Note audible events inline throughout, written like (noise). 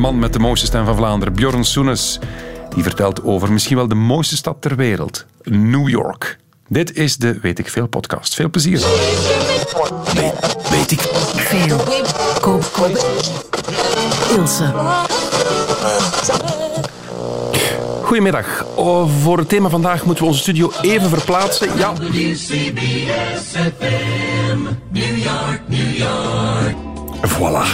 man met de mooiste stem van Vlaanderen, Bjorn Soenes, die vertelt over misschien wel de mooiste stad ter wereld, New York. Dit is de Weet ik Veel podcast. Veel plezier. Weet ik Veel. Koop, koop. Ilse. Goedemiddag. Oh, voor het thema vandaag moeten we onze studio even verplaatsen. Ja. Voilà.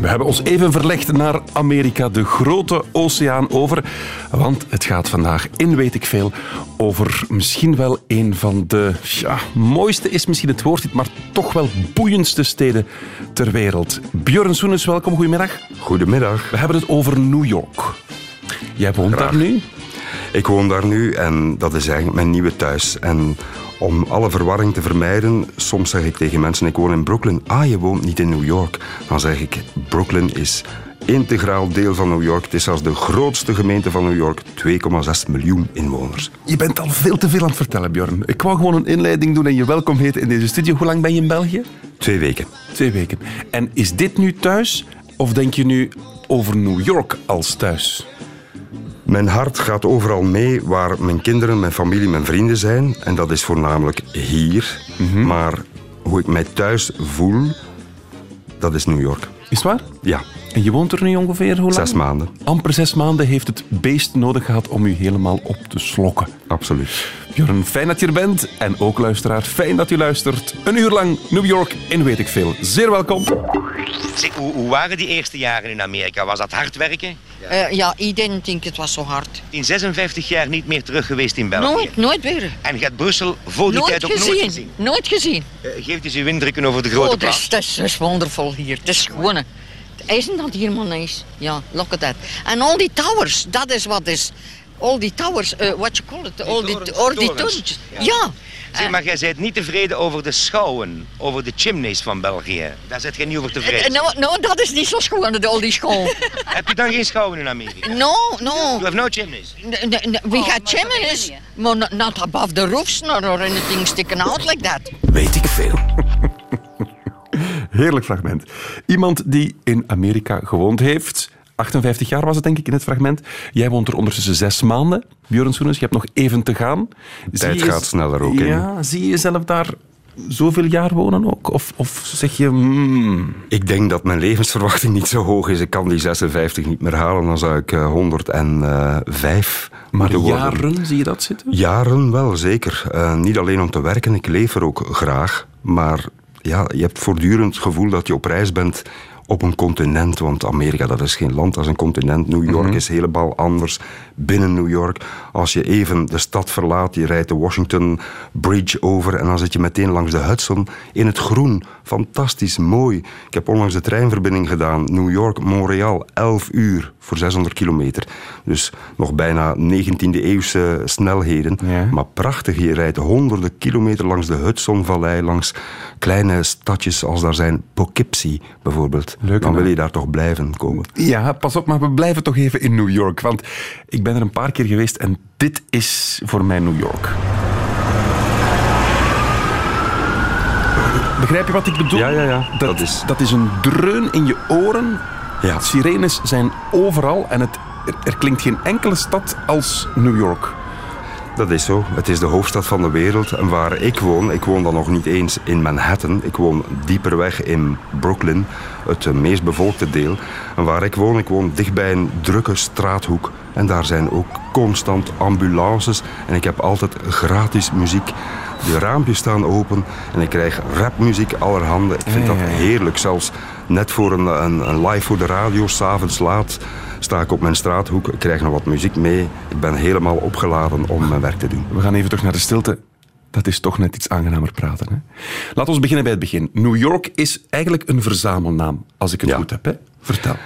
We hebben ons even verlegd naar Amerika, de grote oceaan over. Want het gaat vandaag in Weet ik Veel over misschien wel een van de ja, mooiste, is misschien het woord niet, maar toch wel boeiendste steden ter wereld. Björn Soenes, welkom, goedemiddag. Goedemiddag. We hebben het over New York. Jij woont Graag. daar nu? Ik woon daar nu en dat is eigenlijk mijn nieuwe thuis. En om alle verwarring te vermijden, soms zeg ik tegen mensen, ik woon in Brooklyn. Ah, je woont niet in New York. Dan zeg ik, Brooklyn is integraal deel van New York. Het is zelfs de grootste gemeente van New York. 2,6 miljoen inwoners. Je bent al veel te veel aan het vertellen, Bjorn. Ik wou gewoon een inleiding doen en je welkom heten in deze studio. Hoe lang ben je in België? Twee weken. Twee weken. En is dit nu thuis of denk je nu over New York als thuis? Mijn hart gaat overal mee waar mijn kinderen, mijn familie, mijn vrienden zijn. En dat is voornamelijk hier. Maar hoe ik mij thuis voel, dat is New York. Is het waar? Ja, En je woont er nu ongeveer hoe lang? zes maanden. Amper zes maanden heeft het beest nodig gehad om u helemaal op te slokken. Absoluut. Bjorn, fijn dat je er bent. En ook luisteraar, fijn dat u luistert. Een uur lang New York in Weet ik Veel. Zeer welkom. Zeg, hoe, hoe waren die eerste jaren in Amerika? Was dat hard werken? Eh, ja, iedereen denkt het was zo hard. In 56 jaar niet meer terug geweest in België. Nooit, nooit weer. En gaat Brussel voor die Nooit tijd ook gezien. nooit gezien. Nooit gezien. Eh, geeft eens uw indrukken over de grote Oh, plaats. is, dat, is, dat is wondervol hier. Het is gewoon. Isn't dat hier maar nice? Ja, look at that. En al die towers, dat is wat is. All die towers, uh, what you call it, all die, torens, all die torens. Ja. Ja. Zeg, maar jij bent niet tevreden over de schouwen, over de chimneys van België. Daar zit jij niet over Eh, tevreden. Nou, nou, dat is niet zo schoon, al die school. (laughs) Heb je dan geen schouwen in Amerika? No, no. You have no chimneys. N- n- n- We got chimneys, but not, not above the roofs nor or anything sticking out like that. Weet ik veel. Heerlijk fragment. Iemand die in Amerika gewoond heeft. 58 jaar was het, denk ik, in het fragment. Jij woont er ondertussen zes maanden. Björn Soenes, je hebt nog even te gaan. Tijd je- gaat sneller ook? Ja, zie je jezelf daar zoveel jaar wonen ook? Of, of zeg je... hmm, Ik denk dat mijn levensverwachting niet zo hoog is. Ik kan die 56 niet meer halen. Dan zou ik eh, 105 maar moeten worden. jaren, zie je dat zitten? Jaren wel, zeker. Eh, niet alleen om te werken, ik leef er ook graag. Maar ja, je hebt voortdurend het gevoel dat je op reis bent op een continent. Want Amerika, dat is geen land, dat is een continent. New York is helemaal anders binnen New York. Als je even de stad verlaat, je rijdt de Washington Bridge over... en dan zit je meteen langs de Hudson in het groen. Fantastisch, mooi. Ik heb onlangs de treinverbinding gedaan. New York-Montreal, 11 uur voor 600 kilometer. Dus nog bijna 19e-eeuwse snelheden. Ja. Maar prachtig, je rijdt honderden kilometer langs de Hudsonvallei, langs kleine stadjes als daar zijn Poughkeepsie bijvoorbeeld. Leuke Dan wil je daar toch blijven komen. Ja, pas op, maar we blijven toch even in New York. Want ik ben er een paar keer geweest en dit is voor mij New York. Begrijp je wat ik bedoel? Ja, ja, ja. Dat, Dat is- dat is een dreun in je oren. Ja. Sirenes zijn overal en het, er, er klinkt geen enkele stad als New York. Dat is zo. Het is de hoofdstad van de wereld. En waar ik woon, ik woon dan nog niet eens in Manhattan. Ik woon dieper weg in Brooklyn, het meest bevolkte deel. En waar ik woon, ik woon dichtbij een drukke straathoek. En daar zijn ook constant ambulances. En ik heb altijd gratis muziek. De raampjes staan open en ik krijg rapmuziek allerhande. Ik vind dat heerlijk. Zelfs net voor een, een, een live voor de radio, s'avonds laat, sta ik op mijn straathoek. Ik krijg nog wat muziek mee. Ik ben helemaal opgeladen om mijn werk te doen. We gaan even terug naar de stilte. Dat is toch net iets aangenamer praten. Hè? Laten we beginnen bij het begin. New York is eigenlijk een verzamelnaam, als ik het Ja. goed heb. Hè? Vertel.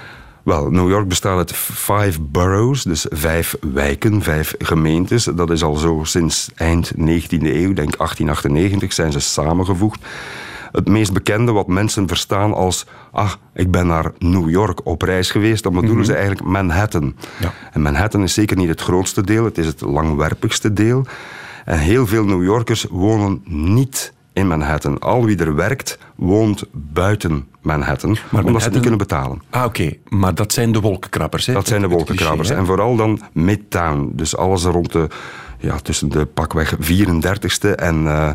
Wel, New York bestaat uit five boroughs, dus vijf wijken, vijf gemeentes. Dat is al zo sinds eind 19e eeuw, denk 1898, zijn ze samengevoegd. Het meest bekende wat mensen verstaan als... ah, ik ben naar New York op reis geweest, dan bedoelen ze eigenlijk Manhattan. Ja. En Manhattan is zeker niet het grootste deel, het is het langwerpigste deel. En heel veel New Yorkers wonen niet in Manhattan. Al wie er werkt, woont buiten Manhattan, omdat ze het niet kunnen betalen. Ah, oké. Maar dat zijn de wolkenkrabbers, hè? Dat zijn de cliché, wolkenkrabbers. en vooral dan Midtown. Dus alles rond de, ja, tussen de pakweg 34ste en eh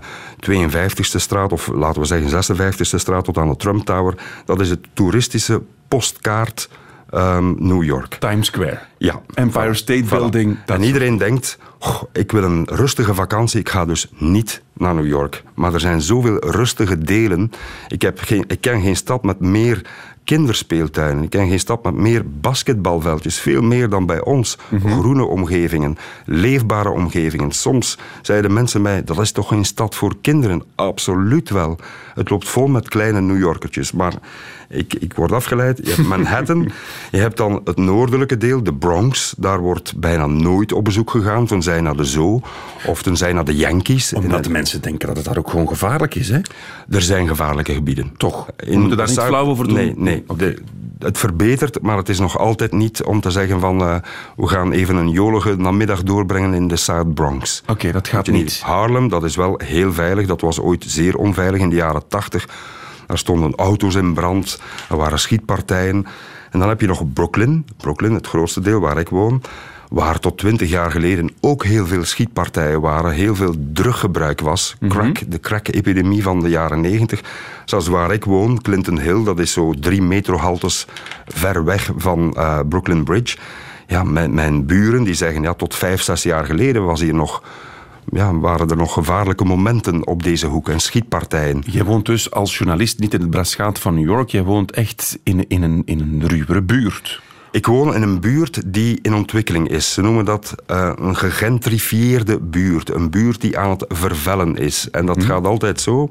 52ste straat, of laten we zeggen 56ste straat tot aan de Trump Tower. Dat is het toeristische postkaart ehm, New York. Times Square. Ja. Empire State Voilà. Building. dat En iedereen denkt, "Goh, ik wil een rustige vakantie, ik ga dus niet naar New York. Maar er zijn zoveel rustige delen. Ik, heb geen, ik ken geen stad met meer kinderspeeltuinen. Ik ken geen stad met meer basketbalveldjes. Veel meer dan bij ons. Groene omgevingen, leefbare omgevingen. Soms zeiden mensen mij, dat is toch geen stad voor kinderen? Absoluut wel. Het loopt vol met kleine New Yorkertjes. Maar ik, ik word afgeleid. Je hebt Manhattan, je hebt dan het noordelijke deel, de Bronx. Daar wordt bijna nooit op bezoek gegaan, tenzij naar de Zoo of tenzij naar de Yankees. Omdat de mensen denken dat het daar ook gewoon gevaarlijk is, hè? Er zijn gevaarlijke gebieden. Toch? We moeten daar niet flauw over doen? Nee, nee. De- het verbetert, maar het is nog altijd niet om te zeggen van eh, we gaan even een jolige namiddag doorbrengen in de South Bronx. Oké, dat gaat niet. Harlem, dat is wel heel veilig. Dat was ooit zeer onveilig in de jaren tachtig. Daar stonden auto's in brand, er waren schietpartijen. En dan heb je nog Brooklyn, Brooklyn, het grootste deel waar ik woon, waar tot twintig jaar geleden ook heel veel schietpartijen waren, heel veel druggebruik was. Crack, de crack-epidemie van de jaren negentig. Zoals waar ik woon, Clinton Hill, dat is zo drie metrohaltes ver weg van eh, Brooklyn Bridge. Ja, mijn, mijn buren die zeggen, ja, tot vijf, zes jaar geleden was hier nog, ja, waren er nog gevaarlijke momenten op deze hoek en schietpartijen. Je woont dus als journalist niet in het Braschaat van New York. Je woont echt in, in, een, in een ruwere buurt. Ik woon in een buurt die in ontwikkeling is. Ze noemen dat eh, een gegentrifieerde buurt. Een buurt die aan het vervellen is. En dat gaat altijd zo.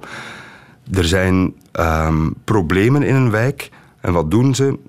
Er zijn ehm, problemen in een wijk. En wat doen ze?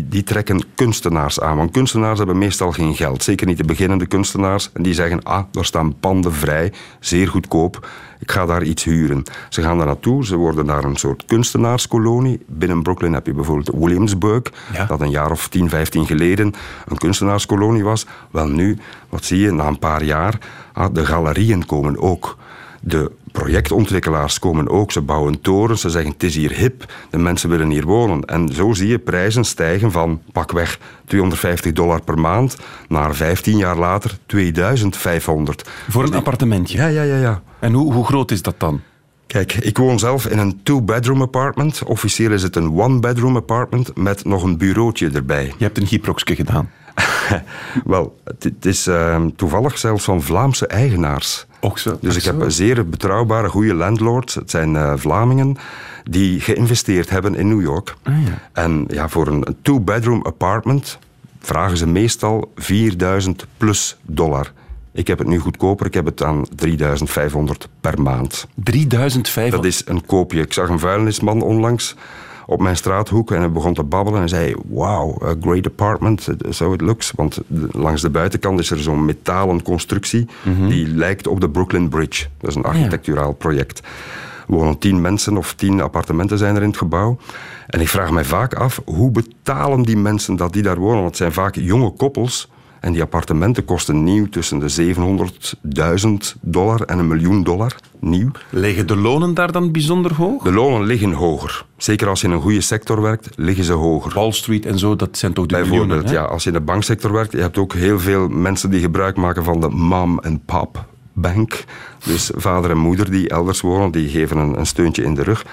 Die trekken kunstenaars aan. Want kunstenaars hebben meestal geen geld. Zeker niet de beginnende kunstenaars. En die zeggen, ah, daar staan panden vrij. Zeer goedkoop. Ik ga daar iets huren. Ze gaan daar naartoe. Ze worden daar een soort kunstenaarskolonie. Binnen Brooklyn heb je bijvoorbeeld Williamsburg. Ja. Dat een jaar of 10, 15 geleden een kunstenaarskolonie was. Wel nu, wat zie je, na een paar jaar, ah, de galerieën komen ook. De projectontwikkelaars komen ook. Ze bouwen torens, ze zeggen het is hier hip, de mensen willen hier wonen. En zo zie je prijzen stijgen van pakweg 250 dollar per maand naar 15 jaar later 2500. Voor een appartementje. Ja, ja, ja, ja. En hoe, hoe groot is dat dan? Kijk, ik woon zelf in een two-bedroom apartment. Officieel is het een one-bedroom apartment met nog een bureautje erbij. Je hebt een gyproxje gedaan. (laughs) Wel, het, het is ehm, toevallig zelfs van Vlaamse eigenaars. Ook zo. Dus ik heb een zeer betrouwbare, goede landlords. Het zijn eh, Vlamingen die geïnvesteerd hebben in New York. Ah, ja. En ja, voor een, een two-bedroom apartment vragen ze meestal 4000 plus dollar. Ik heb het nu goedkoper, ik heb het aan 3500 per maand. 3500. Dat is een koopje. Ik zag een vuilnisman onlangs op mijn straathoek en hij begon te babbelen en zei: Wow, a great apartment, so it looks. Want langs de buitenkant is er zo'n metalen constructie die lijkt op de Brooklyn Bridge. Dat is een architecturaal project. Er wonen tien mensen of tien appartementen zijn er in het gebouw. En ik vraag mij vaak af, hoe betalen die mensen dat die daar wonen? Want het zijn vaak jonge koppels. En die appartementen kosten nieuw tussen de 700.000 dollar en een miljoen dollar. Nieuw. Liggen de lonen daar dan bijzonder hoog? De lonen liggen hoger. Zeker als je in een goede sector werkt, liggen ze hoger. Wall Street en zo, dat zijn toch de Bijvoorbeeld, miljoenen, ja, als je in de banksector werkt, je hebt ook heel veel mensen die gebruik maken van de mom en pop bank. Dus vader en moeder die elders wonen, die geven een, een steuntje in de rug.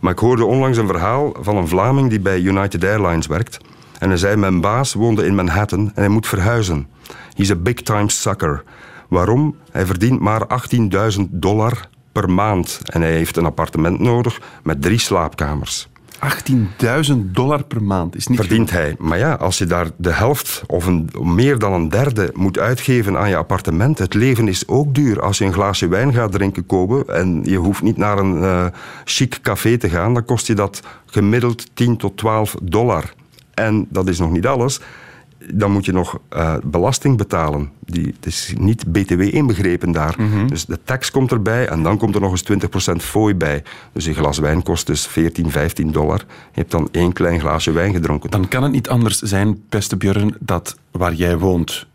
Maar ik hoorde onlangs een verhaal van een Vlaming die bij United Airlines werkt. En hij zei, mijn baas woonde in Manhattan en hij moet verhuizen. He's a big time sucker. Waarom? Hij verdient maar 18.000 dollar per maand. En hij heeft een appartement nodig met drie slaapkamers. 18.000 dollar per maand is niet verdient hij. Maar ja, als je daar de helft of een, meer dan een derde moet uitgeven aan je appartement, het leven is ook duur. Als je een glaasje wijn gaat drinken kopen en je hoeft niet naar een eh, chic café te gaan, dan kost je dat gemiddeld 10 tot 12 dollar. En dat is nog niet alles. Dan moet je nog eh, belasting betalen. Die, het is niet BTW inbegrepen daar. Dus de tax komt erbij en dan komt er nog eens 20% fooi bij. Dus een glas wijn kost dus 14, 15 dollar. Je hebt dan één klein glaasje wijn gedronken. Dan kan het niet anders zijn, beste Björn, dat waar jij woont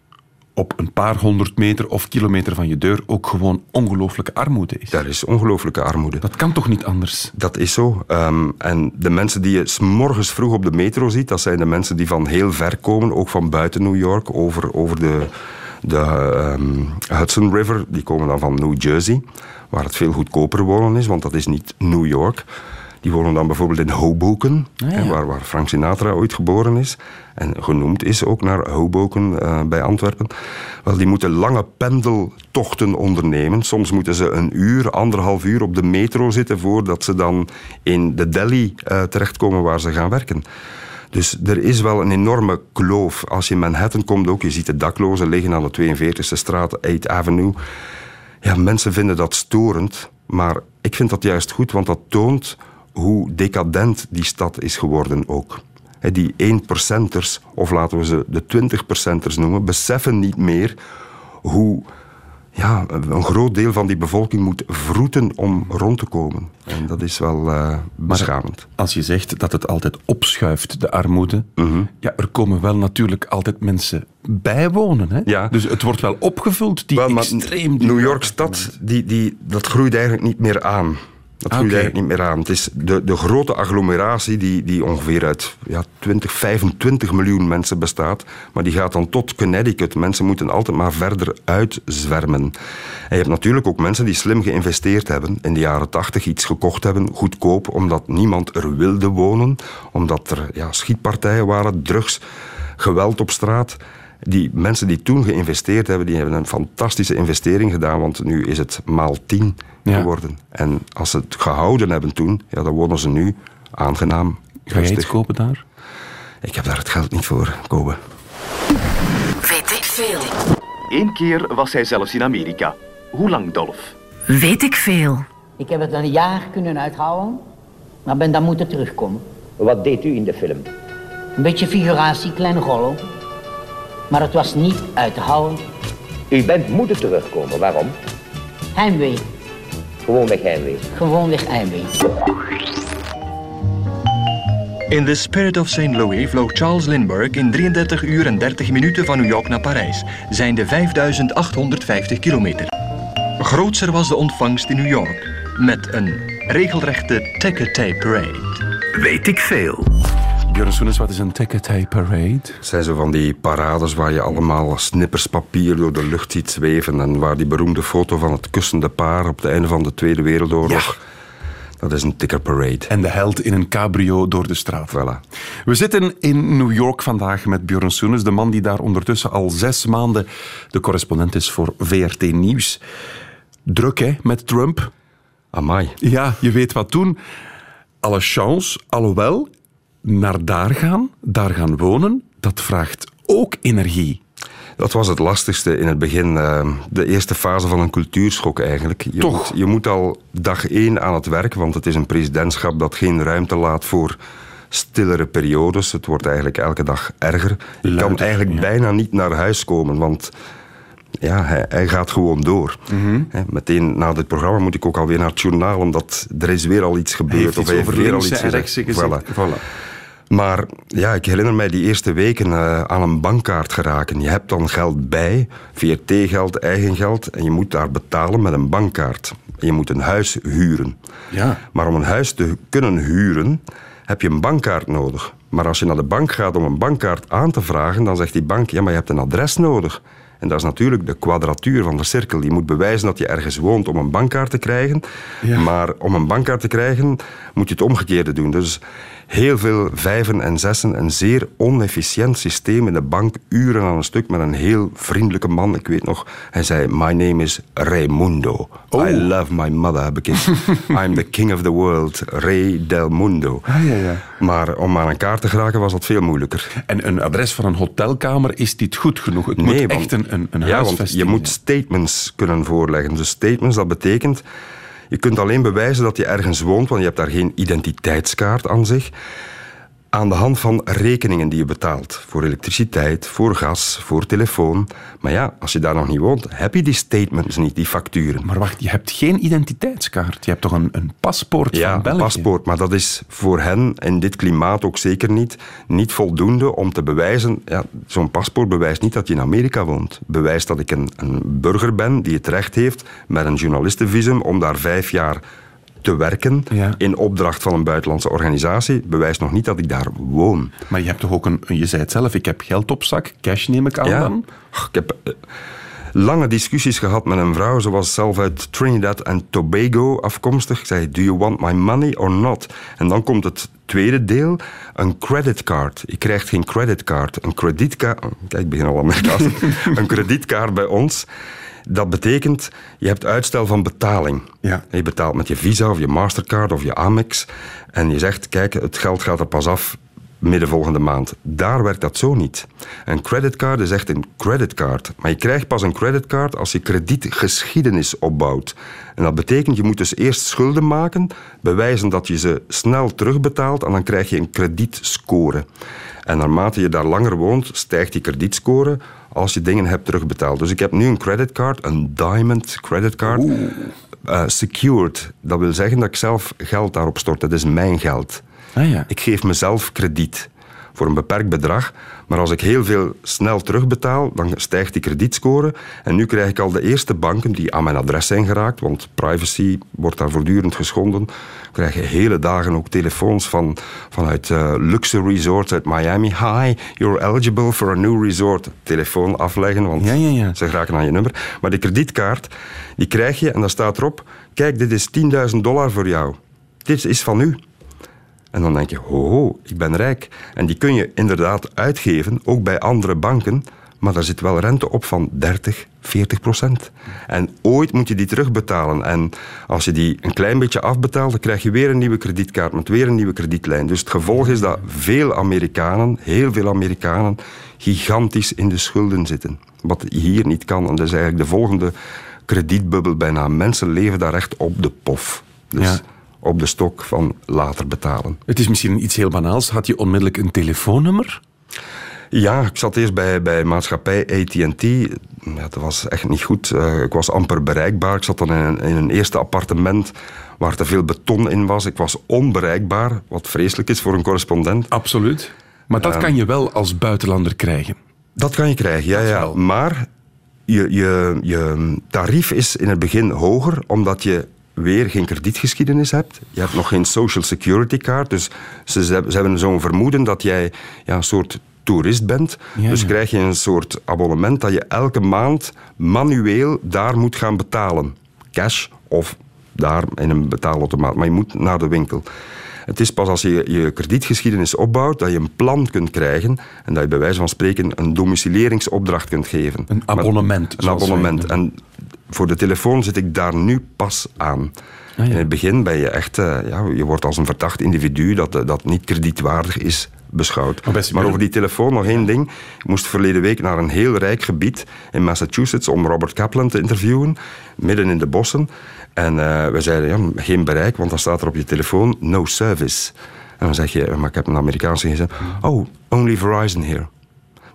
op een paar honderd meter of kilometer van je deur ook gewoon ongelooflijke armoede is. Daar is ongelooflijke armoede. Dat kan toch niet anders? Dat is zo. Ehm, en de mensen die je 's morgens vroeg op de metro ziet, dat zijn de mensen die van heel ver komen, ook van buiten New York, over, over de, de ehm, Hudson River. Die komen dan van New Jersey, waar het veel goedkoper wonen is, want dat is niet New York. Die wonen dan bijvoorbeeld in Hoboken, Ah, ja. waar, waar Frank Sinatra ooit geboren is. En genoemd is ook naar Hoboken eh, bij Antwerpen. Wel, die moeten lange pendeltochten ondernemen. Soms moeten ze een uur, anderhalf uur op de metro zitten voordat ze dan in de Delhi eh, terechtkomen waar ze gaan werken. Dus er is wel een enorme kloof. Als je in Manhattan komt ook, je ziet de daklozen liggen aan de 42e straat, 8th Avenue. Ja, mensen vinden dat storend, maar ik vind dat juist goed, want dat toont hoe decadent die stad is geworden ook. Die 1%ers, of laten we ze de 20%ers noemen, beseffen niet meer hoe ja, een groot deel van die bevolking moet vroeten om rond te komen. En dat is wel eh, beschamend. Als je zegt dat het altijd opschuift, de armoede, Mhm. ja, er komen wel natuurlijk altijd mensen bijwonen. Hè? Ja. Dus het wordt wel opgevuld, die Wel, extreem... New York stad, die, die, dat groeit eigenlijk niet meer aan. Dat groeit Oké. eigenlijk niet meer aan. Het is de, de grote agglomeratie die, die ongeveer uit ja, 20, 25 miljoen mensen bestaat. Maar die gaat dan tot Connecticut. Mensen moeten altijd maar verder uitzwermen. En je hebt natuurlijk ook mensen die slim geïnvesteerd hebben. In de jaren 80 iets gekocht hebben, goedkoop, omdat niemand er wilde wonen. Omdat er ja, schietpartijen waren, drugs, geweld op straat. Die mensen die toen geïnvesteerd hebben, die hebben een fantastische investering gedaan, want nu is het maal tien Ja. geworden. En als ze het gehouden hebben toen, ja, dan wonen ze nu aangenaam. Ga jij iets kopen daar? Ik heb daar het geld niet voor, Kobe. Weet ik veel. Eén keer was hij zelfs in Amerika. Hoe lang, Dolf? Weet ik veel. Ik heb het een jaar kunnen uithouden, maar ben dan moeten terugkomen. Wat deed u in de film? Een beetje figuratie, kleine rollo. Maar het was niet uit te houden. U bent moeten terugkomen. Waarom? Heimwee, Gewoon weg heimwee. gewoonweg heimwee. In the Spirit of St. Louis vloog Charles Lindbergh in 33 uur en 30 minuten van New York naar Parijs, zijnde 5850 kilometer. Grootser was de ontvangst in New York, met een regelrechte Ticket Parade. Weet ik veel. Björn Soenes, wat is een ticket parade? Het zijn zo van die parades waar je allemaal snippers papier door de lucht ziet zweven en waar die beroemde foto van het kussende paar op het einde van de Tweede Wereldoorlog... Dat is een ticker parade. En de held in een cabrio door de straat. Voilà. We zitten in New York vandaag met Björn Soenes, de man die daar ondertussen al zes maanden de correspondent is voor VRT Nieuws. Druk, hè, met Trump? Amai. Ja, je weet wat doen. Alle chance, alhoewel, naar daar gaan, daar gaan wonen, dat vraagt ook energie. Dat was het lastigste in het begin. eh, de eerste fase van een cultuurschok eigenlijk. Je Toch? Moet, je moet al dag één aan het werk, want het is een presidentschap dat geen ruimte laat voor stillere periodes. Het wordt eigenlijk elke dag erger. Je kan eigenlijk ja. bijna niet naar huis komen, want ja, hij, hij gaat gewoon door. Mhm. Meteen na dit programma moet ik ook alweer naar het journaal, omdat er is weer al iets gebeurd. Of iets hij heeft over weer al iets gezegd. Voilà. Voilà. Maar ja, ik herinner mij die eerste weken eh, aan een bankkaart geraken. Je hebt dan geld bij, VRT-geld, eigen geld, en je moet daar betalen met een bankkaart. En je moet een huis huren. Ja. Maar om een huis te kunnen huren, heb je een bankkaart nodig. Maar als je naar de bank gaat om een bankkaart aan te vragen, dan zegt die bank, ja, maar je hebt een adres nodig. En dat is natuurlijk de kwadratuur van de cirkel. Je moet bewijzen dat je ergens woont om een bankkaart te krijgen. Ja. Maar om een bankkaart te krijgen, moet je het omgekeerde doen. Dus heel veel vijven en zessen. Een zeer onefficiënt systeem in de bank. Uren aan een stuk met een heel vriendelijke man. Ik weet nog, hij zei, my name is Raimundo. Oh. I love my mother, heb ik. (laughs) I'm the king of the world, Ray del Mundo. Ah, ja, ja. Maar om aan een kaart te geraken was dat veel moeilijker. En een adres van een hotelkamer is niet goed genoeg. Het moet want- echt een, een, een ja, want je moet statements kunnen voorleggen. Dus statements, dat betekent... Je kunt alleen bewijzen dat je ergens woont, want je hebt daar geen identiteitskaart aan zich. Aan de hand van rekeningen die je betaalt. Voor elektriciteit, voor gas, voor telefoon. Maar ja, als je daar nog niet woont, heb je die statements niet, die facturen. Maar wacht, je hebt geen identiteitskaart. Je hebt toch een, een paspoort ja, van België? een paspoort. Maar dat is voor hen in dit klimaat ook zeker niet, niet voldoende om te bewijzen... Ja, Zo'n paspoort bewijst niet dat je in Amerika woont. Bewijst dat ik een, een burger ben die het recht heeft met een journalistenvisum om daar vijf jaar te werken Ja. in opdracht van een buitenlandse organisatie, bewijst nog niet dat ik daar woon. Maar je hebt toch ook een... Je zei het zelf, ik heb geld op zak. Cash neem ik aan Ja. dan? Ik heb eh, lange discussies gehad met een vrouw. Ze was zelf uit Trinidad en Tobago afkomstig. Ik zei, do you want my money or not? En dan komt het tweede deel, een creditcard. Je krijgt geen creditcard. Een kredietkaart... Kijk, ik begin al Amerikaans. (laughs) een kredietkaart bij ons... Dat betekent, je hebt uitstel van betaling. Ja. Je betaalt met je Visa of je Mastercard of je Amex. En je zegt, kijk, het geld gaat er pas af midden volgende maand. Daar werkt dat zo niet. Een creditcard is echt een creditcard. Maar je krijgt pas een creditcard als je kredietgeschiedenis opbouwt. En dat betekent, je moet dus eerst schulden maken, bewijzen dat je ze snel terugbetaalt en dan krijg je een kredietscore. En naarmate je daar langer woont, stijgt die kredietscore als je dingen hebt terugbetaald. Dus ik heb nu een creditcard, een diamond creditcard. eh, secured. Dat wil zeggen dat ik zelf geld daarop stort. Dat is mijn geld. Ah ja. Ik geef mezelf krediet voor een beperkt bedrag. Maar als ik heel veel snel terugbetaal, dan stijgt die kredietscore. En nu krijg ik al de eerste banken die aan mijn adres zijn geraakt, want privacy wordt daar voortdurend geschonden. Krijg je hele dagen ook telefoons van, vanuit eh, luxe resorts uit Miami. Hi, you're eligible for a new resort. Telefoon afleggen, want Ja, ja, ja. ze geraken aan je nummer. Maar die kredietkaart, die krijg je en daar staat erop... Kijk, dit is 10.000 dollar voor jou. Dit is van u. En dan denk je, ho, ho, ik ben rijk. En die kun je inderdaad uitgeven, ook bij andere banken. Maar daar zit wel rente op van 30, 40 procent. En ooit moet je die terugbetalen. En als je die een klein beetje afbetaalt, dan krijg je weer een nieuwe kredietkaart met weer een nieuwe kredietlijn. Dus het gevolg is dat veel Amerikanen, heel veel Amerikanen, gigantisch in de schulden zitten. Wat hier niet kan. En dat is eigenlijk de volgende kredietbubbel bijna. Mensen leven daar echt op de pof. Dus Ja. Op de stok van later betalen. Het is misschien iets heel banaals. Had je onmiddellijk een telefoonnummer? Ja, ik zat eerst bij, bij maatschappij AT&T. Ja, dat was echt niet goed. Eh, ik was amper bereikbaar. Ik zat dan in een, in een eerste appartement waar te veel beton in was. Ik was onbereikbaar, wat vreselijk is voor een correspondent. Absoluut. Maar dat kan je wel als buitenlander krijgen. Dat kan je krijgen, ja, ja. Maar je, je, je tarief is in het begin hoger, omdat je weer geen kredietgeschiedenis hebt. Je hebt nog geen social security card. Dus ze, ze hebben zo'n vermoeden dat jij ja, een soort toerist bent. Ja, dus krijg je een soort abonnement dat je elke maand manueel daar moet gaan betalen. Cash of daar in een betaalautomaat. Maar je moet naar de winkel. Het is pas als je je kredietgeschiedenis opbouwt dat je een plan kunt krijgen en dat je bij wijze van spreken een domicilieringsopdracht kunt geven. Een abonnement, Een abonnement. En voor de telefoon zit ik daar nu pas aan. Ah, ja. In het begin ben je echt, eh, ja, je wordt als een verdacht individu dat, eh, dat niet kredietwaardig is beschouwd. Maar over die telefoon nog één ding. Ik moest verleden week naar een heel rijk gebied in Massachusetts om Robert Kaplan te interviewen, midden in de bossen. En eh, we zeiden, ja, geen bereik, want dan staat er op je telefoon no service. En dan zeg je, maar ik heb een Amerikaanse gezegd, oh, only Verizon here.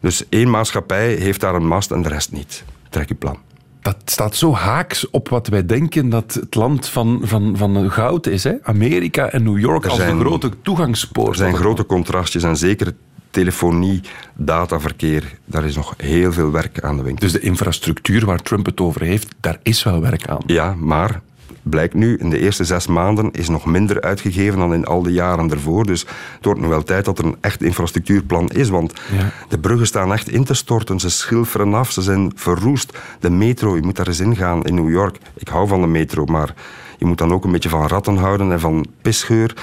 Dus één maatschappij heeft daar een mast en de rest niet. Trek je plan. Dat staat zo haaks op wat wij denken dat het land van, van, van goud is. Hè? Amerika en New York Er als zijn- de grote toegangspoort. Er zijn grote contrastjes en zeker telefonie, dataverkeer, daar is nog heel veel werk aan de winkel. Dus de infrastructuur waar Trump het over heeft, daar is wel werk aan. Ja, maar blijkt nu, in de eerste zes maanden is nog minder uitgegeven dan in al de jaren ervoor. Dus het wordt nu wel tijd dat er een echt infrastructuurplan is, want Ja. de bruggen staan echt in te storten. Ze schilferen af, ze zijn verroest. De metro, je moet daar eens in gaan in New York. Ik hou van de metro, maar je moet dan ook een beetje van ratten houden en van pisgeur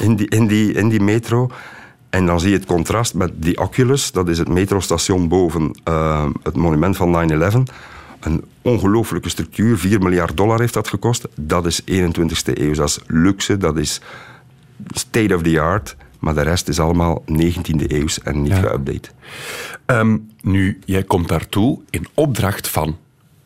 in die, in die, in die metro. En dan zie je het contrast met die Oculus, dat is het metrostation boven eh, het monument van 9-11. Een ongelooflijke structuur, 4 miljard dollar heeft dat gekost. Dat is 21ste eeuw, dat is luxe, dat is state of the art. Maar de rest is allemaal 19e eeuws en niet Ja. geüpdate. Ehm, nu, jij komt daartoe in opdracht van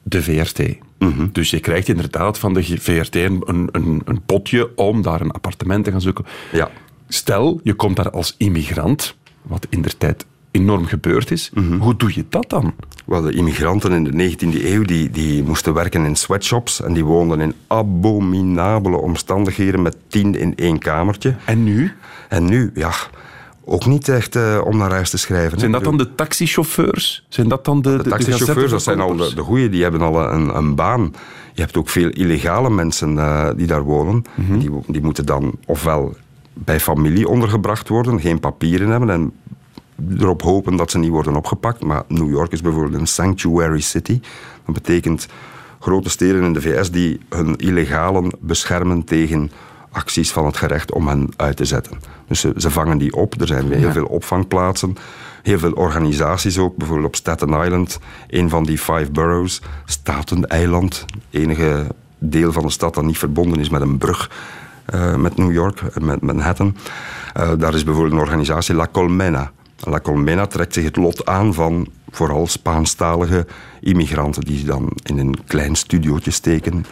de VRT. Mhm. Dus je krijgt inderdaad van de VRT een, een, een potje om daar een appartement te gaan zoeken. Ja. Stel, je komt daar als immigrant, wat in der tijd enorm gebeurd is. Hoe doe je dat dan? Wel, de immigranten in de 19e eeuw die, die moesten werken in sweatshops en die woonden in abominabele omstandigheden met tien in één kamertje. En nu? En nu, ja, ook niet echt eh, om naar huis te schrijven. hè. Zijn dat dan de taxichauffeurs? Zijn dat dan de, de, De taxichauffeurs, dat zijn al de, de goeie, die hebben al een, een baan. Je hebt ook veel illegale mensen eh, die daar wonen. die, wo- die moeten dan ofwel bij familie ondergebracht worden, geen papieren hebben en erop hopen dat ze niet worden opgepakt. Maar New York is bijvoorbeeld een sanctuary city. Dat betekent grote steden in de VS die hun illegalen beschermen tegen acties van het gerecht om hen uit te zetten. Dus ze, ze vangen die op. Er zijn heel Ja. veel opvangplaatsen. Heel veel organisaties ook. Bijvoorbeeld op Staten Island, een van die five boroughs. Staten-eiland. enige deel van de stad dat niet verbonden is met een brug eh, met New York, eh, met Manhattan. Eh, daar is bijvoorbeeld een organisatie, La Colmena. La Colmena trekt zich het lot aan van vooral Spaanstalige immigranten die dan in een klein studiootje steken,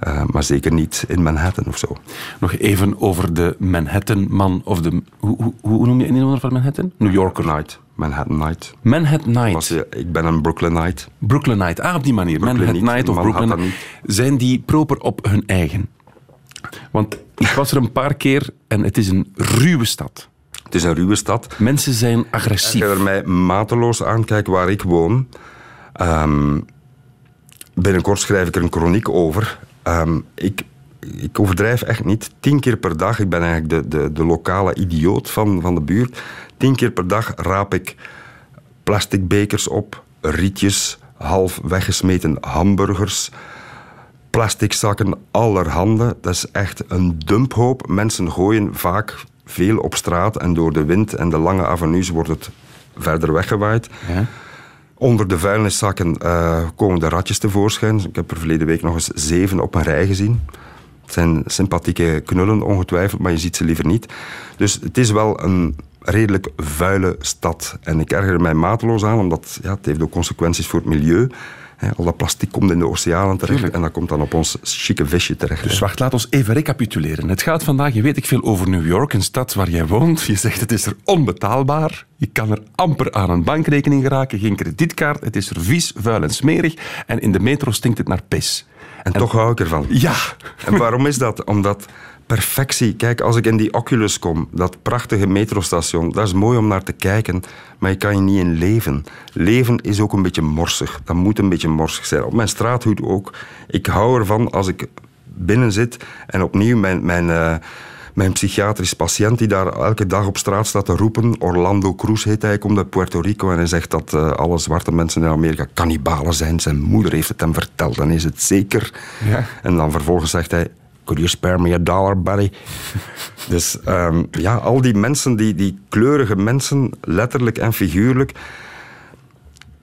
eh, maar zeker niet in Manhattan of zo. Nog even over de Manhattan-man, of de... Hoe, hoe, hoe noem je een inwoner van Manhattan? New Yorker. Night, Manhattan Night. Manhattan Night. Was, ik ben een Brooklynite. Brooklynite. Ah, op die manier. Brooklyn Manhattan Night of Manhattan Brooklyn. niet. Zijn die proper op hun eigen? Want ik was er een paar keer en het is een ruwe stad. Het is een ruwe stad. Mensen zijn Als agressief. je er mij mateloos aankijkt waar ik woon, ehm, binnenkort schrijf ik er een chroniek over. Ehm, ik, ik overdrijf echt niet. Tien keer per dag, ik ben eigenlijk de, de, de lokale idioot van, van de buurt. Tien keer per dag raap ik plastic bekers op, rietjes, half weggesmeten hamburgers, plastic zakken allerhande. Dat is echt een dumphoop. Mensen gooien vaak veel op straat en door de wind en de lange avenues wordt het verder weggewaaid. Ja. Onder de vuilniszakken eh, komen de ratjes tevoorschijn. Ik heb er verleden week nog eens zeven op een rij gezien. Het zijn sympathieke knullen, ongetwijfeld, maar je ziet ze liever niet. Dus het is wel een redelijk vuile stad. En ik erger mij mateloos aan, omdat ja, het heeft ook consequenties voor het milieu. Al dat plastic komt in de oceanen terecht Tuurlijk. en dat komt dan op ons chique visje terecht. Dus wacht, laat ons even recapituleren. Het gaat vandaag, je weet ik veel over New York, een stad waar jij woont. Je zegt het is er onbetaalbaar. Je kan er amper aan een bankrekening geraken, geen kredietkaart. Het is er vies, vuil en smerig. En in de metro stinkt het naar pis. En toch hou ik ervan. Ja, En waarom is dat? Omdat perfectie... Kijk, als ik in die Oculus kom, dat prachtige metrostation, dat is mooi om naar te kijken, maar je kan je niet in leven. Leven is ook een beetje morsig. Dat moet een beetje morsig zijn. Op mijn straathoed ook. Ik hou ervan als ik binnen zit en opnieuw mijn... mijn eh, mijn psychiatrisch patiënt die daar elke dag op straat staat te roepen. Orlando Cruz heet hij, komt uit Puerto Rico en hij zegt dat eh, alle zwarte mensen in Amerika kannibalen zijn. Zijn moeder heeft het hem verteld, dan is het zeker. Ja. En dan vervolgens zegt hij, could you spare me a dollar, buddy? dus ehm, ja, al die mensen, die, die kleurige mensen, letterlijk en figuurlijk,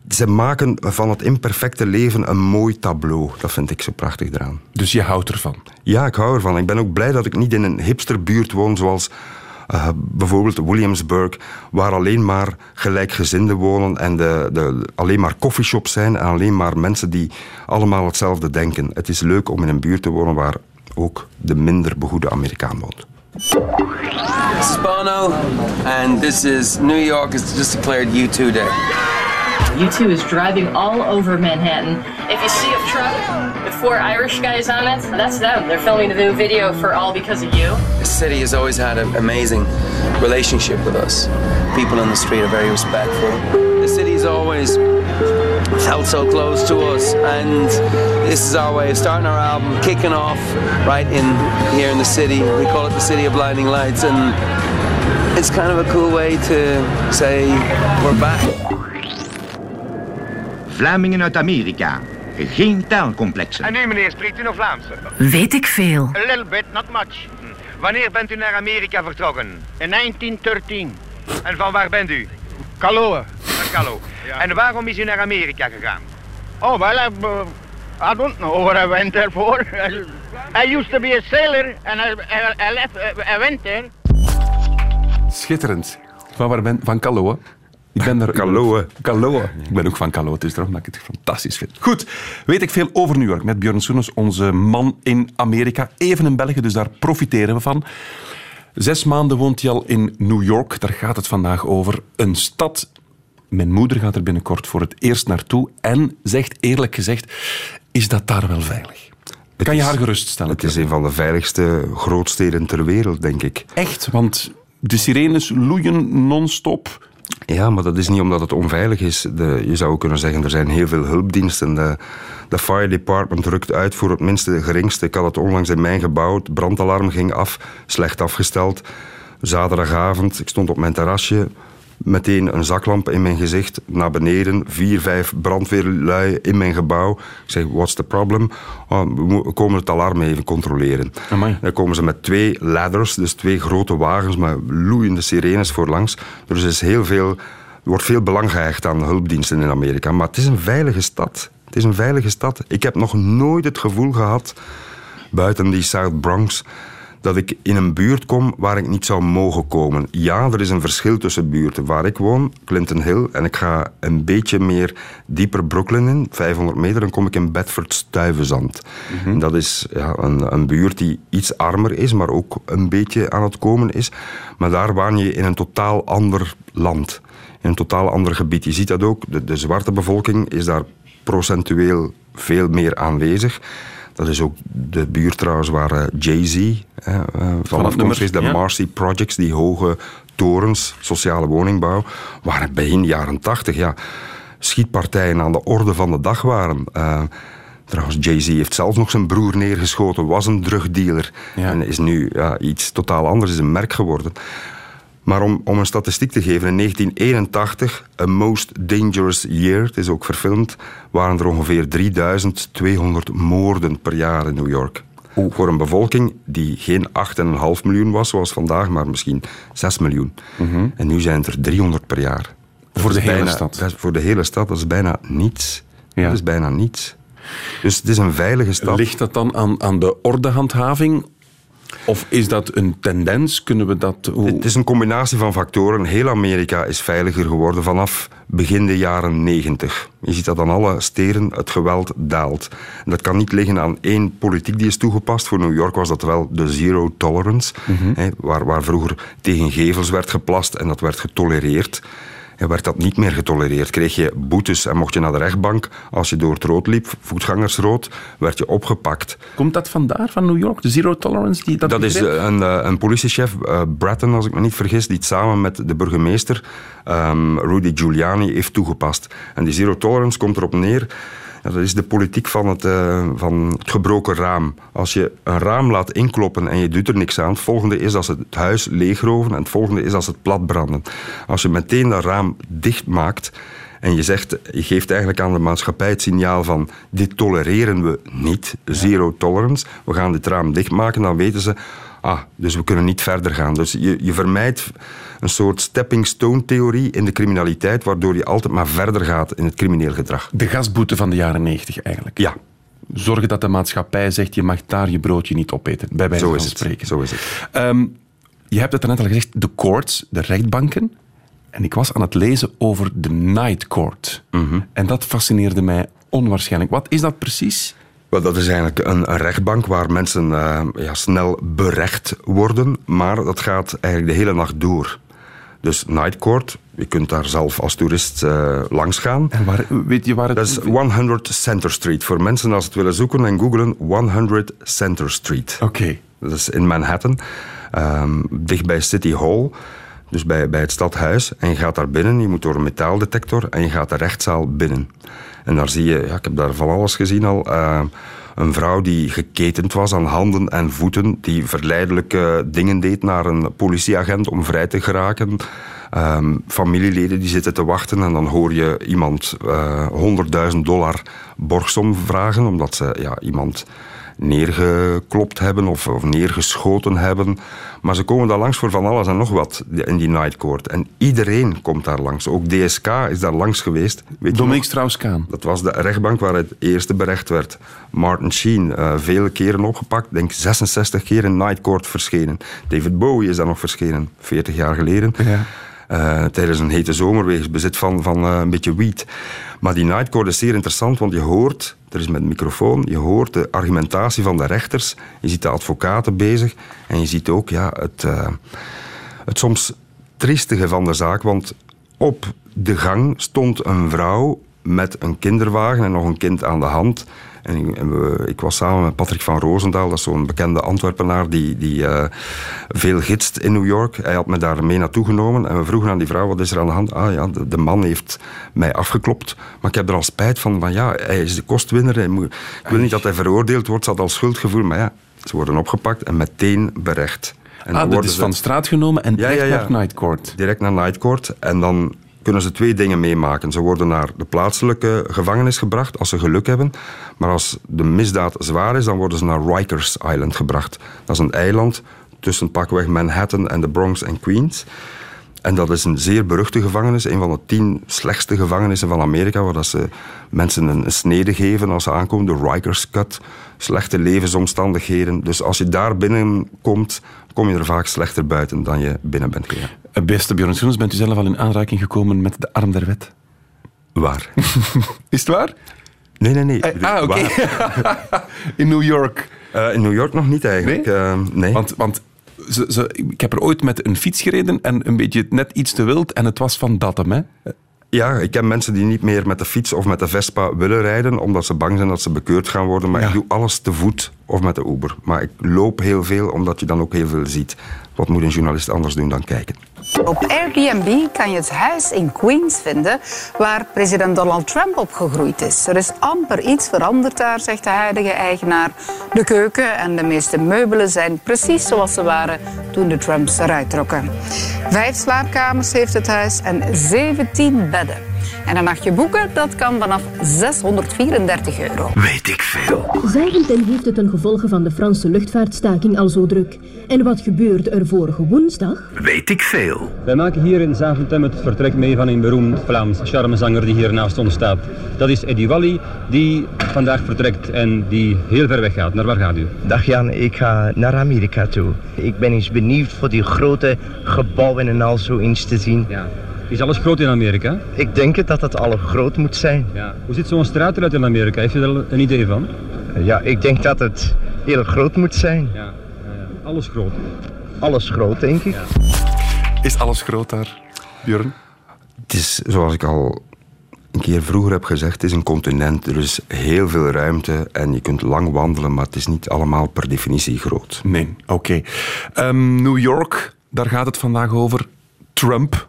ze maken van het imperfecte leven een mooi tableau. Dat vind ik zo prachtig eraan. dus je houdt ervan. Ja, ik hou ervan. Ik ben ook blij dat ik niet in een hipsterbuurt woon zoals eh, bijvoorbeeld Williamsburg, waar alleen maar gelijkgezinden wonen en de, de, alleen maar coffeeshops zijn en alleen maar mensen die allemaal hetzelfde denken. Het is leuk om in een buurt te wonen waar ook de minder begoede Amerikaan woont. This is Bono, and this is New York has just declared U2 Day. U2 is driving all over Manhattan. If you see a truck with four Irish guys on it, that's them. They're filming the new video for All Because of You. The city has always had an amazing relationship with us. People in the street are very respectful. The city's always felt so close to us, and this is our way of starting our album, kicking off right in here in the city. We call it the City of Blinding Lights, and it's kind of a cool way to say we're back. Vlamingen uit Amerika. Geen taalcomplexen. En nu meneer, spreekt u nog Vlaams? Weet ik veel. A little bit, not much. Wanneer bent u naar Amerika vertrokken? In 1913. En van waar bent u? Kaloa. Kalo. En waarom is u naar Amerika gegaan? Oh, well, I, uh, I don't know what I went there for. (laughs) I, used to be a sailor and I, I, I left, I went there. Schitterend. Van waar ben Van Kaloa. Ik ben er... Kaloa. Kaloa. Ik ben ook van Kaloa, het is daarom dat ik het fantastisch vind. Goed, weet ik veel over New York met Björn Soenes, onze man in Amerika. Even in België, dus daar profiteren we van. Zes maanden woont hij al in New York. Daar gaat het vandaag over. Een stad. Mijn moeder gaat er binnenkort voor het eerst naartoe en zegt eerlijk gezegd, is dat daar wel veilig? Kan je is- haar geruststellen? Het is een van de veiligste grootsteden ter wereld, denk ik. Echt, want de sirenes loeien non-stop. Ja, maar dat is niet omdat het onveilig is. De, je zou kunnen zeggen, er zijn heel veel hulpdiensten. De, de fire department rukt uit voor het minste geringste. Ik had het onlangs in mijn gebouw. Het brandalarm ging af, slecht afgesteld. Zaterdagavond, ik stond op mijn terrasje. Meteen een zaklamp in mijn gezicht, naar beneden. Vier, vijf brandweerlui in mijn gebouw. Ik zeg, what's the problem? Oh, we komen het alarm even controleren. Dan komen ze met twee ladders, dus twee grote wagens met loeiende sirenes voorlangs. Dus er is heel veel, er wordt veel belang gehecht aan hulpdiensten in Amerika. Maar het is een veilige stad. Het is een veilige stad. Ik heb nog nooit het gevoel gehad, buiten die South Bronx, dat ik in een buurt kom waar ik niet zou mogen komen. Ja, er is een verschil tussen buurten. Waar ik woon, Clinton Hill, en ik ga een beetje meer dieper Brooklyn in, 500 meter, dan kom ik in Bedford Stuyvesant. En dat is ja, een, een buurt die iets armer is, maar ook een beetje aan het komen is. Maar daar waan je in een totaal ander land. In een totaal ander gebied. Je ziet dat ook, de, de zwarte bevolking is daar procentueel veel meer aanwezig. Dat is ook de buurt trouwens waar eh, Jay-Z eh, eh, van nummer, is. De ja. Marcy Projects, die hoge torens, sociale woningbouw, waren begin jaren tachtig, ja, schietpartijen aan de orde van de dag waren. Trouwens, Jay-Z heeft zelf nog zijn broer neergeschoten, was een drugdealer. En is nu ja, iets totaal anders, is een merk geworden. Maar om, om een statistiek te geven, in 1981, A Most Dangerous Year, het is ook verfilmd, waren er ongeveer 3200 moorden per jaar in New York. Voor een bevolking die geen 8,5 miljoen was zoals vandaag, maar misschien 6 miljoen. En nu zijn het er 300 per jaar. Dat Voor de hele bijna- stad. dat is voor de hele stad, dat is bijna niets. Dat is bijna niets. Dus het is een veilige stad. Ligt dat dan aan, aan de ordehandhaving? Of is dat een tendens? Kunnen we dat... hoe- Het is een combinatie van factoren. Heel Amerika is veiliger geworden vanaf begin de jaren 90. Je ziet dat aan alle steden het geweld daalt. En dat kan niet liggen aan één politiek die is toegepast. Voor New York was dat wel de zero tolerance, hè, waar, waar vroeger tegen gevels werd geplast en dat werd getolereerd. En werd dat niet meer getolereerd. Kreeg je boetes en mocht je naar de rechtbank. Als je door het rood liep, voetgangersrood, werd je opgepakt. Komt dat vandaar, van New York? De zero tolerance? Die, dat Dat is eh, een, eh, een politiechef, eh, Bratton, als ik me niet vergis, die het samen met de burgemeester, ehm, Rudy Giuliani, heeft toegepast. En die zero tolerance komt erop neer. Dat is de politiek van het, eh, van het gebroken raam. Als je een raam laat inkloppen en je doet er niks aan, het volgende is als het huis leegroven en het volgende is als het platbranden. Als je meteen dat raam dicht maakt en je zegt, je geeft eigenlijk aan de maatschappij het signaal van dit tolereren we niet, zero tolerance, we gaan dit raam dichtmaken, dan weten ze, ah, dus we kunnen niet verder gaan. Dus je, je vermijdt een soort stepping stone theorie in de criminaliteit, waardoor je altijd maar verder gaat in het crimineel gedrag. De gasboete van de jaren 90 eigenlijk. Ja. Zorgen dat de maatschappij zegt, je mag daar je broodje niet opeten, bij wijze Zo van is het. spreken. Zo is het. Ehm, je hebt het net al gezegd, de courts, de rechtbanken. En ik was aan het lezen over de night court. Mhm. En dat fascineerde mij onwaarschijnlijk. Wat is dat precies? Wel, dat is eigenlijk een, een rechtbank waar mensen eh, ja, snel berecht worden, maar dat gaat eigenlijk de hele nacht door. Dus Night Court, je kunt daar zelf als toerist eh, langs gaan. En waar, weet je waar het... Dat is 100 Center Street. Voor mensen als het willen zoeken en googlen, 100 Center Street. Oké. Dat is in Manhattan, ehm, dicht bij City Hall. Dus bij, bij het stadhuis. En je gaat daar binnen, je moet door een metaaldetector en je gaat de rechtszaal binnen. En daar zie je, ja, ik heb daar van alles gezien al, eh, een vrouw die geketend was aan handen en voeten, die verleidelijke dingen deed naar een politieagent om vrij te geraken. Ehm, familieleden die zitten te wachten en dan hoor je iemand eh 100.000 dollar borgsom vragen, omdat ze ja, iemand neergeklopt hebben of, of neergeschoten hebben. Maar ze komen daar langs voor van alles en nog wat in die night court. En iedereen komt daar langs. Ook DSK is daar langs geweest. Dominique? Strauss-Kaan. Dat was de rechtbank waar het eerste berecht werd. Martin Sheen, eh, vele keren opgepakt. Denk 66 keer in night court verschenen. David Bowie is daar nog verschenen, 40 jaar geleden. Ja. Eh, tijdens een hete zomer wegens bezit van, van eh, een beetje wiet. Maar die nightcourt is zeer interessant, want je hoort, er is met een microfoon, je hoort de argumentatie van de rechters, je ziet de advocaten bezig en je ziet ook ja, het, eh, het soms triestige van de zaak, want op de gang stond een vrouw met een kinderwagen en nog een kind aan de hand. En ik, en we- ik was samen met Patrick van Roosendaal, dat is zo'n bekende Antwerpenaar die, die eh, veel gidst in New York. Hij had me daar mee naartoe genomen en we vroegen aan die vrouw, wat is er aan de hand? Ah ja, de, de man heeft mij afgeklopt, maar ik heb er al spijt van, van ja, hij is de kostwinner. Hij moet, ik wil niet dat hij veroordeeld wordt, ze had al schuldgevoel, maar ja, ze worden opgepakt en meteen berecht. En ah, dat is ze- van straat genomen en Ja, direct ja, ja. naar Night Court. direct naar Night Court. En dan kunnen ze twee dingen meemaken. Ze worden naar de plaatselijke gevangenis gebracht als ze geluk hebben. Maar als de misdaad zwaar is, dan worden ze naar Rikers Island gebracht. Dat is een eiland tussen pakweg Manhattan en de Bronx en Queens. En dat is een zeer beruchte gevangenis. Een van de tien slechtste gevangenissen van Amerika. Waar dat ze mensen een, snede geven als ze aankomen. De Rikers Cut. Slechte levensomstandigheden. Dus als je daar binnenkomt, kom je er vaak slechter buiten dan je binnen bent gegaan. Eh, Beste Björn Soens, bent u zelf al in aanraking gekomen met de arm der wet? Waar? (laughs) Is het waar? Nee, nee, nee. Eh, ah, oké. (laughs) In New York? Eh, in New York nog niet eigenlijk. Eh, nee. Want, want ze, ze, ik heb er ooit met een fiets gereden en een beetje net iets te wild en het was van datum, hè? Ja, ik ken mensen die niet meer met de fiets of met de Vespa willen rijden, omdat ze bang zijn dat ze bekeurd gaan worden. Maar ik doe alles te voet of met de Uber. Maar ik loop heel veel, omdat je dan ook heel veel ziet. Wat moet een journalist anders doen dan kijken? Op Airbnb kan je het huis in Queens vinden waar president Donald Trump opgegroeid is. Er is amper iets veranderd daar, zegt de huidige eigenaar. De keuken en de meeste meubelen zijn precies zoals ze waren toen de Trumps eruit trokken. Vijf slaapkamers heeft het huis en 17 bedden. En een nachtje boeken, dat kan vanaf 634 euro. Weet ik veel. Zaventem heeft het ten gevolge van de Franse luchtvaartstaking al zo druk. En wat gebeurde er vorige woensdag? Weet ik veel. Wij maken hier in Zaventem het vertrek mee van een beroemd Vlaams charmezanger die hier naast ons staat. Dat is Eddie Wally, die vandaag vertrekt en die heel ver weg gaat. Naar waar gaat u? Dag Jan, ik ga naar Amerika toe. Ik ben eens benieuwd voor die grote gebouwen en al zo eens te zien. Ja. Is alles groot in Amerika? Ik denk het dat het al groot moet zijn. Ja. Hoe ziet zo'n straat eruit in Amerika? Heeft u daar een idee van? Ja, ik denk dat het heel groot moet zijn. Ja, alles groot. Alles groot, denk ik. Is alles groot daar, Björn? Het is, zoals ik al een keer vroeger heb gezegd, het is een continent. Er is heel veel ruimte en je kunt lang wandelen, maar het is niet allemaal per definitie groot. Nee, oké. Ehm, New York, daar gaat het vandaag over. Trump,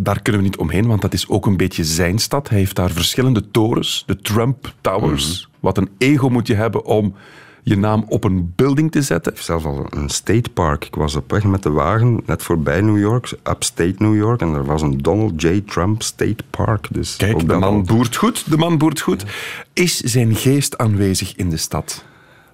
daar kunnen we niet omheen, want dat is ook een beetje zijn stad. Hij heeft daar verschillende torens, de Trump Towers. Wat een ego moet je hebben om je naam op een building te zetten. Zelfs al een state park. Ik was op weg met de wagen, net voorbij New York, upstate New York, en er was een Donald J. Trump State Park. Dus Kijk, de man boert goed, de man boert goed. Is zijn geest aanwezig in de stad?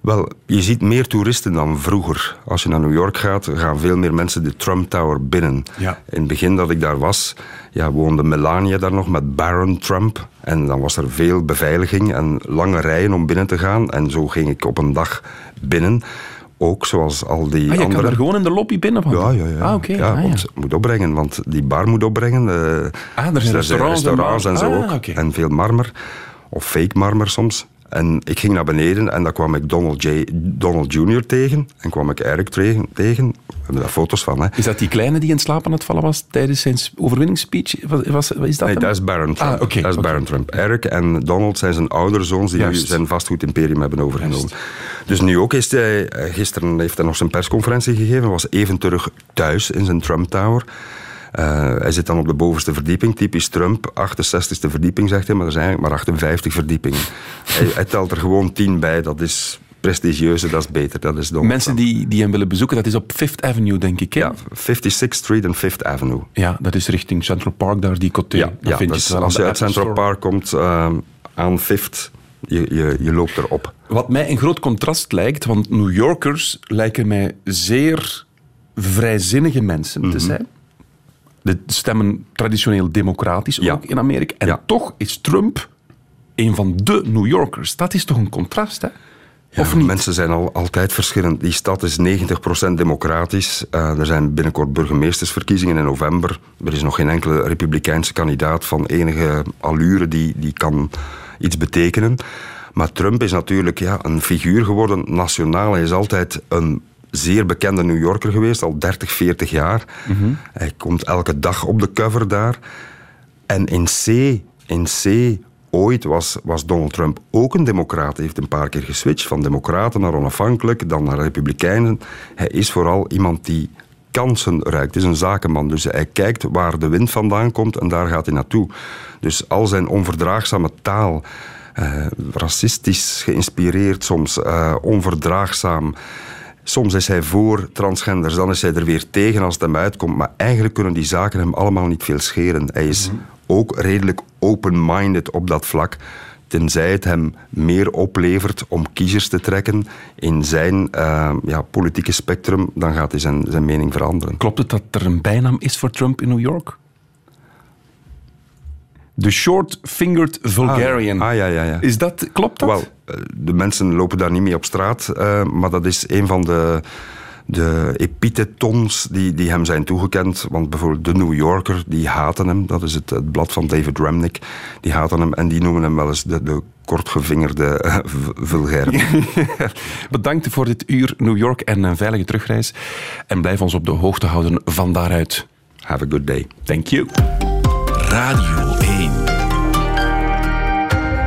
Wel, je ziet meer toeristen dan vroeger. Als je naar New York gaat, gaan veel meer mensen de Trump Tower binnen. Ja. In het begin dat ik daar was, ja, woonde Melania daar nog met Baron Trump. En dan was er veel beveiliging en lange rijen om binnen te gaan. En zo ging ik op een dag binnen. Ook zoals al die Ah, je kan andere... daar gewoon in de lobby binnen Ja, ja, ja. Ah, oké. ja, Ah, ja. moet opbrengen, want die bar moet opbrengen. eh, Ah, er zijn restaurants en restaurants en, bar- zo Ah, ook. En veel marmer, of fake marmer soms. En ik ging naar beneden en daar kwam ik Donald, J, Donald Jr. tegen. En kwam ik Eric tegen. tegen. We hebben daar foto's van. Hè. Is dat die kleine die in slaap aan het vallen was tijdens zijn overwinningsspeech? Was, was, is dat Nee, dat is Baron Trump. Ah, oké, dat is. Baron Trump. Eric en Donald zijn zijn oudere zoons die Juist. zijn vastgoedimperium hebben overgenomen. Dus nu ook is hij, eh, gisteren heeft hij nog zijn persconferentie gegeven, was even terug thuis in zijn Trump Tower. Eh, hij zit dan op de bovenste verdieping, typisch Trump. 68ste verdieping, zegt hij, maar er zijn eigenlijk maar 58 verdiepingen. (laughs) hij, hij telt er gewoon 10 bij, dat is prestigieuzer, dat is beter. Dat is Donald Mensen die, die hem willen bezoeken, dat is op Fifth Avenue, denk ik. Hè? Ja, 56th Street en 5th Avenue. Ja, dat is richting Central Park, daar die coté. Ja, ja vind dus als je uit Central Store. Park komt eh, aan Fifth, je, je, je loopt erop. Wat mij een groot contrast lijkt, want New Yorkers lijken mij zeer vrijzinnige mensen Mhm. te zijn. De stemmen traditioneel democratisch ook in Amerika. En toch is Trump een van de New Yorkers. Dat is toch een contrast, hè? of niet? Mensen zijn al, altijd verschillend. Die stad is 90% democratisch. Uh, er zijn binnenkort burgemeestersverkiezingen in november. Er is nog geen enkele republikeinse kandidaat van enige allure die, die kan iets betekenen. Maar Trump is natuurlijk ja, een figuur geworden. Nationaal hij is altijd een zeer bekende New Yorker geweest, al 30, 40 jaar. Mm Hij komt elke dag op de cover daar. En in C, in C ooit was, was Donald Trump ook een democraat. Hij heeft een paar keer geswitcht van democraten naar onafhankelijk, dan naar republikeinen. Hij is vooral iemand die kansen ruikt. Het is een zakenman, dus hij kijkt waar de wind vandaan komt en daar gaat hij naartoe. Dus al zijn onverdraagzame taal, eh, racistisch geïnspireerd, soms uh, onverdraagzaam. Soms is hij voor transgenders, dan is hij er weer tegen als het hem uitkomt. Maar eigenlijk kunnen die zaken hem allemaal niet veel scheren. Hij is mhm. ook redelijk open-minded op dat vlak. Tenzij het hem meer oplevert om kiezers te trekken in zijn uh, ja, politieke spectrum, dan gaat hij zijn, zijn mening veranderen. Klopt het dat er een bijnaam is voor Trump in New York? De Short-Fingered Vulgarian. Ah, ja, ja, ja. Is dat, klopt dat? Wel, de mensen lopen daar niet mee op straat, uh, maar dat is een van de, de epitetons die, die hem zijn toegekend. Want bijvoorbeeld de New Yorker, die haten hem. Dat is het, het blad van David Remnick. Die haten hem en die noemen hem wel eens de, de kortgevingerde uh, vulgair. (laughs) Bedankt voor dit uur New York en een veilige terugreis. En blijf ons op de hoogte houden van daaruit. Have a good day. Thank you. Radio 1.